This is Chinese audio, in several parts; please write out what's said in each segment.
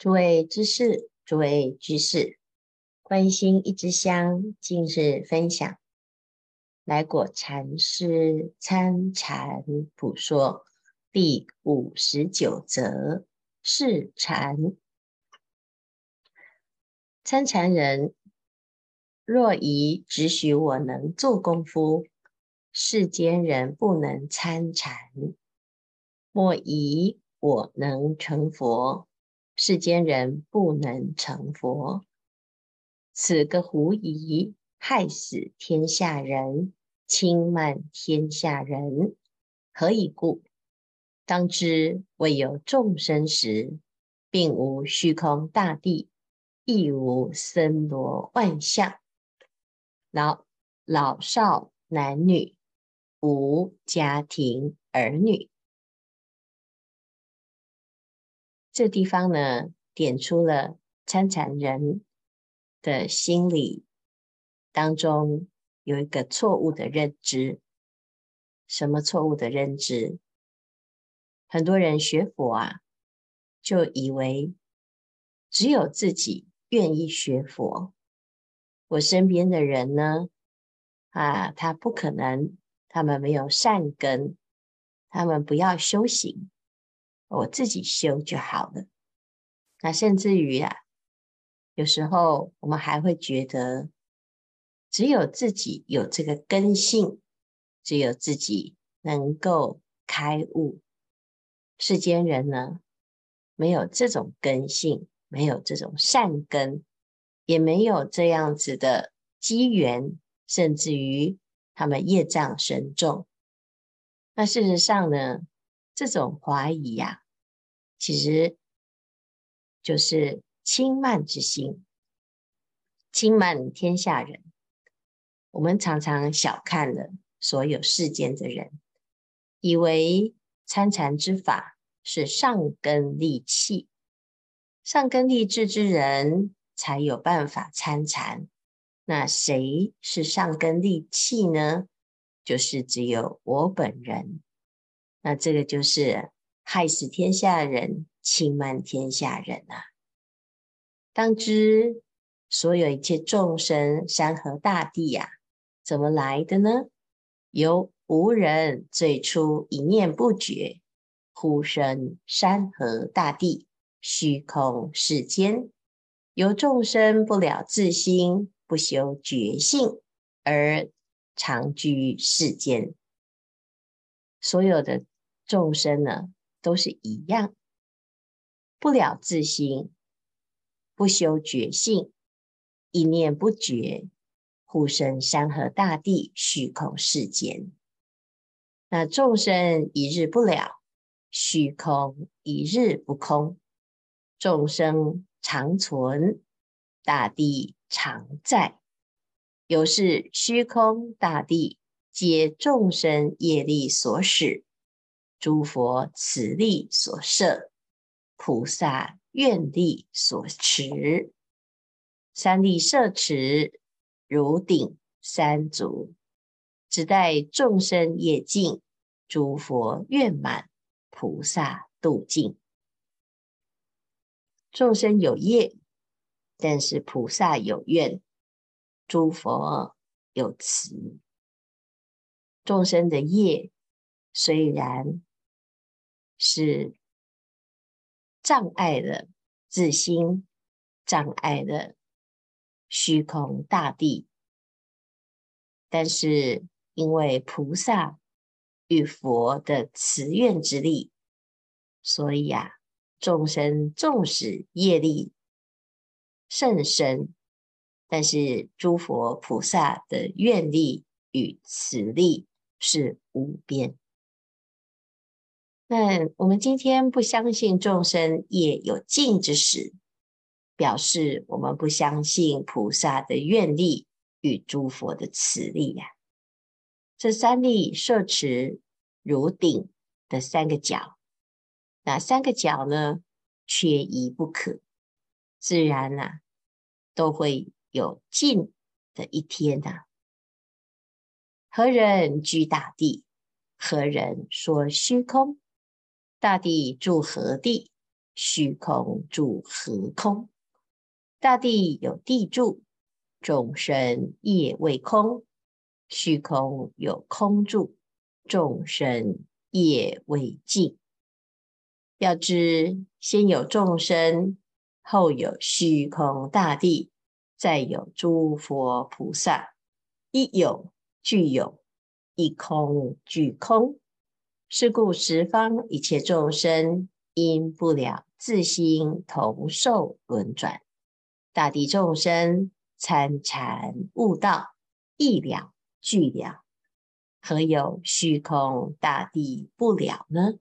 诸位知识，诸位居士，关心一支香，今日分享来果禅师参禅普说第五十九则试禅。参禅人若宜只许我能做功夫，世间人不能参禅；莫疑我能成佛。世间人不能成佛，此个狐疑，害死天下人，轻慢天下人。何以故？当知未有众生时，并无虚空大地，亦无森罗万象，老老少男女，无家庭儿女。这地方呢，点出了参禅人的心理当中有一个错误的认知。什么错误的认知？很多人学佛啊，就以为只有自己愿意学佛，我身边的人呢，啊，他不可能，他们没有善根，他们不要修行。我自己修就好了。那甚至于啊，有时候我们还会觉得，只有自己有这个根性，只有自己能够开悟。世间人呢，没有这种根性，没有这种善根，也没有这样子的机缘，甚至于他们业障深重。那事实上呢，这种怀疑呀、其实就是轻慢之心，轻慢天下人。我们常常小看了所有世间的人，以为参禅之法是上根利器，上根利智之人才有办法参禅。那谁是上根利器呢？就是只有我本人。那这个就是。害死天下人，轻慢天下人啊！当知所有一切众生，山河大地呀、啊，怎么来的呢？由无人最初一念不觉，忽生山河大地，虚空世间。由众生不了自心，不修觉性，而常居世间。所有的众生呢？都是一样，不了自心，不修觉性，一念不觉，忽生山河大地，虚空世间。那众生一日不了，虚空一日不空。众生常存，大地常在。有是虚空大地，皆众生业力所使。诸佛慈力所摄，菩萨愿力所持，三力摄持，如顶三足，只待众生业尽，诸佛愿满，菩萨度尽。众生有业，但是菩萨有愿，诸佛有慈。众生的业虽然，是障碍了自心，障碍了虚空大地，但是因为菩萨与佛的慈愿之力，所以啊，众生纵使业力甚深，但是诸佛菩萨的愿力与慈力是无边。那我们今天不相信众生业有尽之时，表示我们不相信菩萨的愿力与诸佛的慈力呀、啊。这三力摄持如顶的三个角，哪三个角呢？缺一不可，自然呐、啊，都会有尽的一天呐、啊。何人居大地？何人说虚空？大地住何地？虚空住何空？大地有地住，众生业未空；虚空有空住，众生业未尽。要知先有众生，后有虚空大地，再有诸佛菩萨，一有俱有，一空俱空。是故十方一切众生，因不了自心同受轮转，大地众生参禅悟道，一了俱了，何有虚空大地不了呢？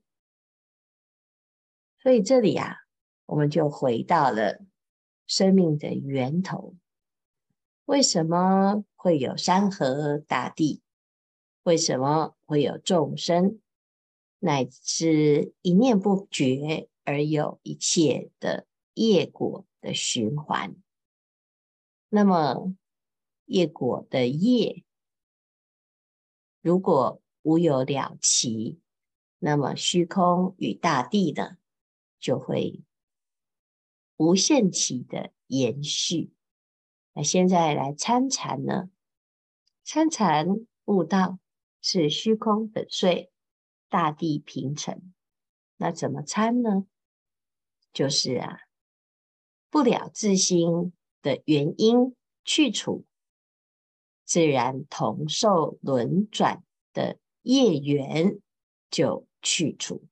所以这里啊，我们就回到了生命的源头。为什么会有山河大地？为什么会有众生？乃至一念不绝而有一切的业果的循环。那么业果的业，如果无有了期，那么虚空与大地呢，就会无限期的延续。那现在来参禅呢？参禅悟道是虚空粉碎，大地平成。那怎么参呢？就是啊，不了自心的原因去除，自然同受轮转的业缘就去除，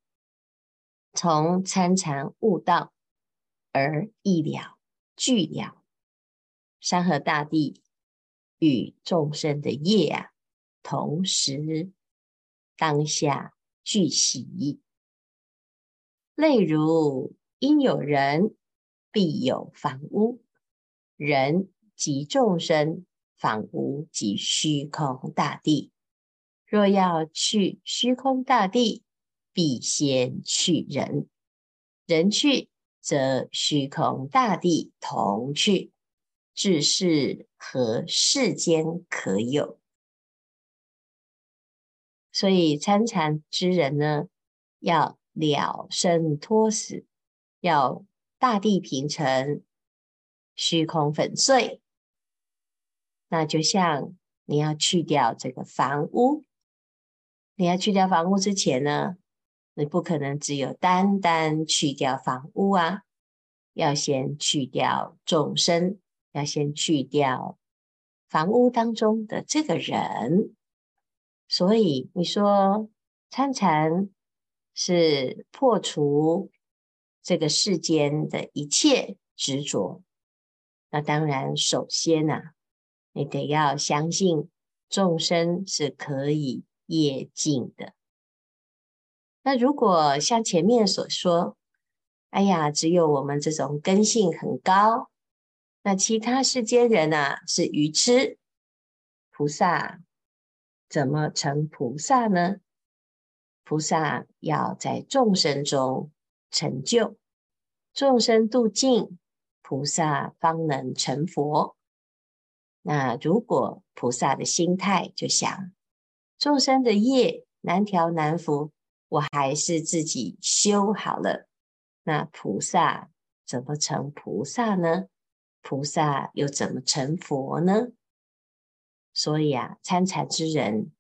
从参禅悟道而一了俱了。山河大地与众生的业啊，同时当下俱喜。例如，因有人，必有房屋；人即众生，房屋即虚空大地。若要去虚空大地，必先去人。人去，则虚空大地同去。至是何世间可有？所以参禅之人呢，要了生脱死，要大地平成，虚空粉碎。那就像你要去掉这个房屋，你要去掉房屋之前呢，你不可能只有单单去掉房屋啊，要先去掉众生。要先去掉房屋当中的这个人，所以你说参禅是破除这个世间的一切执着。那当然，首先啊，你得要相信众生是可以业尽的。那如果像前面所说，哎呀，只有我们这种根性很高。那其他世间人啊，是愚痴，菩萨怎么成菩萨呢？菩萨要在众生中成就，众生度尽，菩萨方能成佛。那如果菩萨的心态就想，众生的业难调难伏，我还是自己修好了。那菩萨怎么成菩萨呢？菩萨又怎么成佛呢？所以啊，参禅之人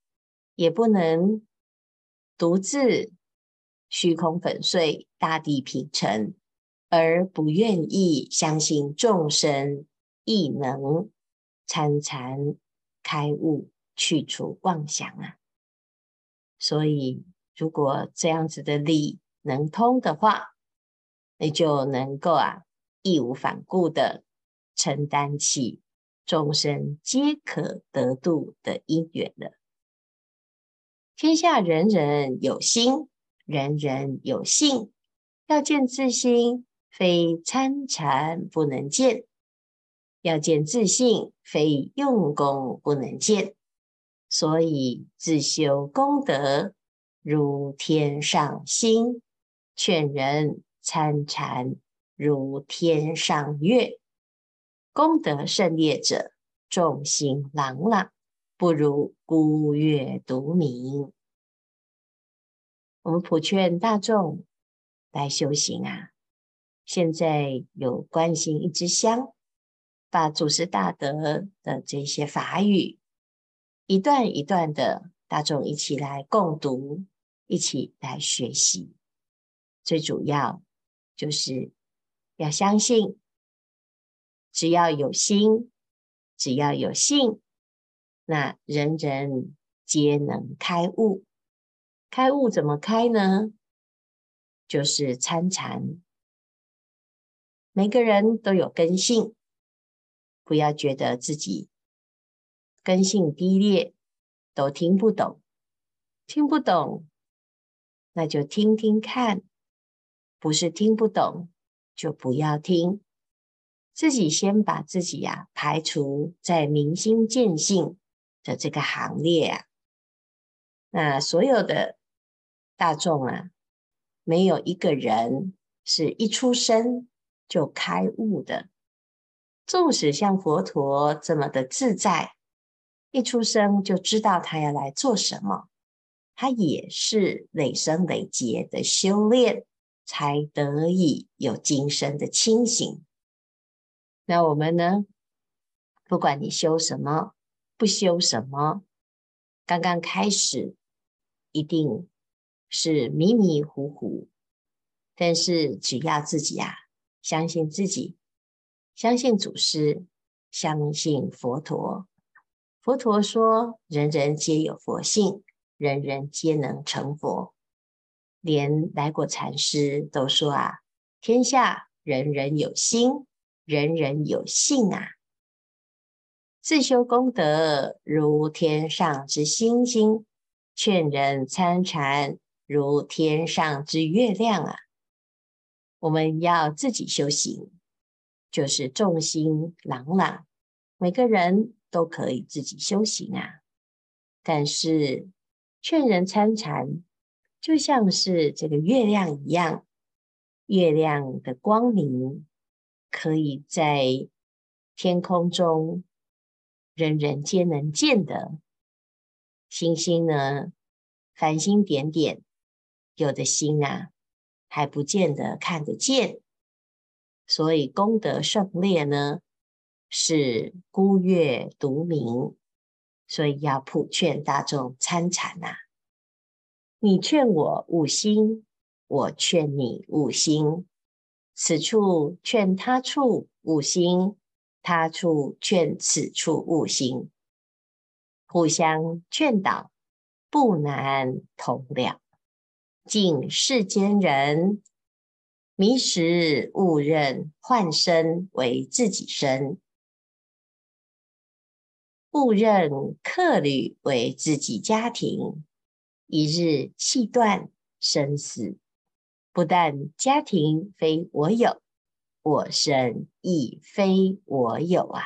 也不能独自虚空粉碎、大地平成，而不愿意相信众生亦能参禅开悟、去除妄想啊。所以，如果这样子的理能通的话，你就能够啊，义无反顾的。承担起众生皆可得度的因缘了。天下人人有心，人人有性。要见自心，非参禅不能见；要见自信，非用功不能见。所以自修功德，如天上星；劝人参禅，如天上月。功德胜劣者，众星朗朗，不如孤月独明。我们普劝大众来修行啊，现在有关心一支香，把祖师大德的这些法语一段一段的，大众一起来共读，一起来学习。最主要就是要相信，只要有心，只要有性，那人人皆能开悟。开悟怎么开呢？就是参禅。每个人都有根性，不要觉得自己根性低劣，都听不懂。听不懂，那就听听看。不是听不懂，就不要听。自己先把自己呀、啊、排除在明心见性的这个行列啊。那所有的大众啊，没有一个人是一出生。就开悟的，纵使像佛陀这么的自在，一出生就知道他要来做什么，他也是累生累劫的修炼，才得以有今生的清醒。那我们呢？不管你修什么，不修什么，刚刚开始一定是迷迷糊糊，但是只要自己、啊。相信自己，相信祖师，相信佛陀。佛陀说：“人人皆有佛性，人人皆能成佛。”连来果禅师都说：“啊，天下人人有心，人人有信啊！自修功德如天上之星星，劝人参禅如天上之月亮啊！”我们要自己修行，就是众心朗朗，每个人都可以自己修行啊。但是劝人参禅，就像是这个月亮一样，月亮的光明可以在天空中人人皆能见的。星星呢，繁星点点，有的星啊。还不见得看得见，所以功德胜劣呢，是孤月独明，所以要普劝大众参禅呐。你劝我悟心，我劝你悟心，此处劝他处悟心，他处劝此处悟心，互相劝导，不难同了。尽世间人迷时误认幻身为自己身，误认客旅为自己家庭，一日气断生死。不但家庭非我有，我身亦非我有啊！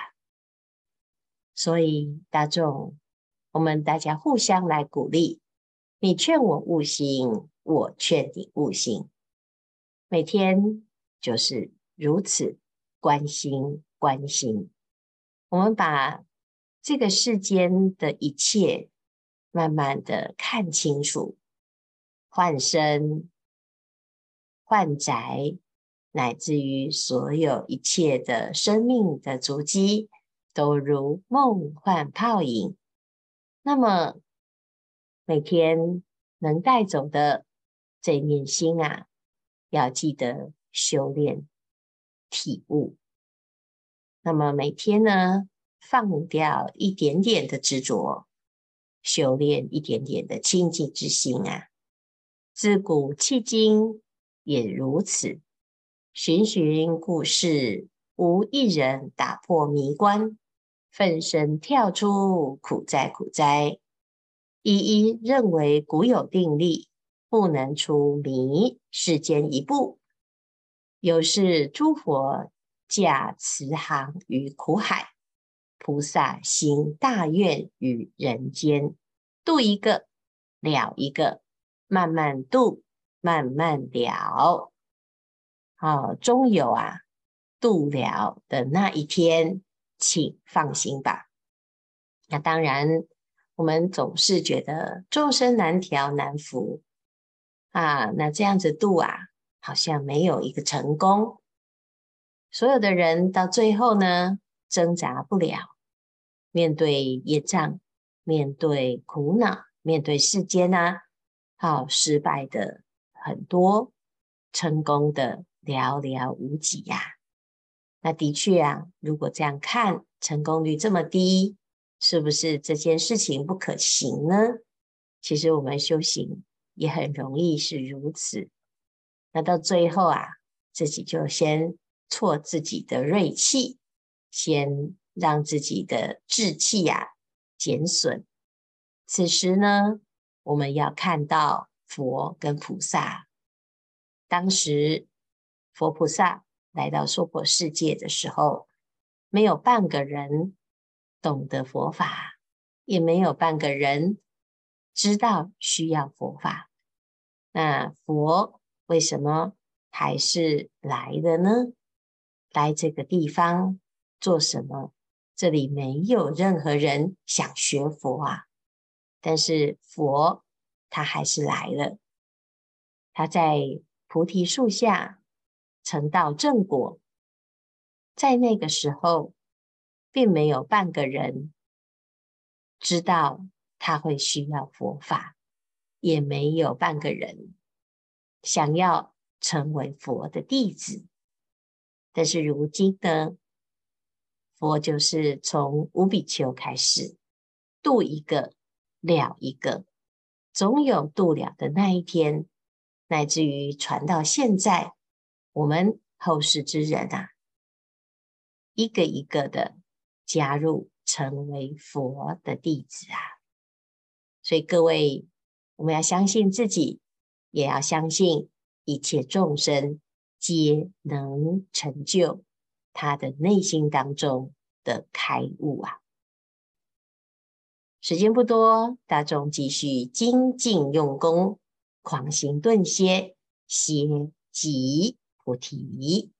所以大众，我们大家互相来鼓励，你劝我悟心。我劝你悟心，每天就是如此关心关心。我们把这个世间的一切慢慢的看清楚，幻身、幻宅，乃至于所有一切的生命的足迹，都如梦幻泡影。那么每天能带走的。这念心啊，要记得修炼体悟。那么每天呢，放掉一点点的执着，修炼一点点的清净之心啊。自古迄今也如此，循循故事，无一人打破迷关，奋身跳出苦哉苦哉，一一认为古有定力。不能出迷世间一步，有是诸佛驾慈航于苦海，菩萨行大愿于人间，度一个了一个，慢慢度，慢慢了。好，终有啊度了的那一天，请放心吧。那当然，我们总是觉得众生难调难服。啊，那这样子度啊，好像没有一个成功。所有的人到最后呢，挣扎不了，面对业障，面对苦恼，面对世间啊，好失败的很多，成功的寥寥无几呀、啊。那的确啊，如果这样看，成功率这么低，是不是这件事情不可行呢？其实我们修行也很容易是如此。那到最后啊，自己就先挫自己的锐气，先让自己的志气呀、啊、减损。此时呢，我们要看到佛跟菩萨。当时佛菩萨来到娑婆世界的时候，没有半个人懂得佛法，也没有半个人知道需要佛法。那佛为什么还是来的呢？来这个地方做什么？这里没有任何人想学佛啊，但是佛他还是来了。他在菩提树下成道正果，在那个时候，并没有半个人知道他会需要佛法，也没有半个人想要成为佛的弟子。但是如今呢，佛就是从无比丘开始度一个了一个，总有度了的那一天，乃至于传到现在，我们后世之人啊，一个一个的加入成为佛的弟子啊。所以各位，我们要相信自己，也要相信一切众生。皆能成就他的内心当中的开悟啊！时间不多，大众继续精进用功，狂行顿歇，歇即菩提。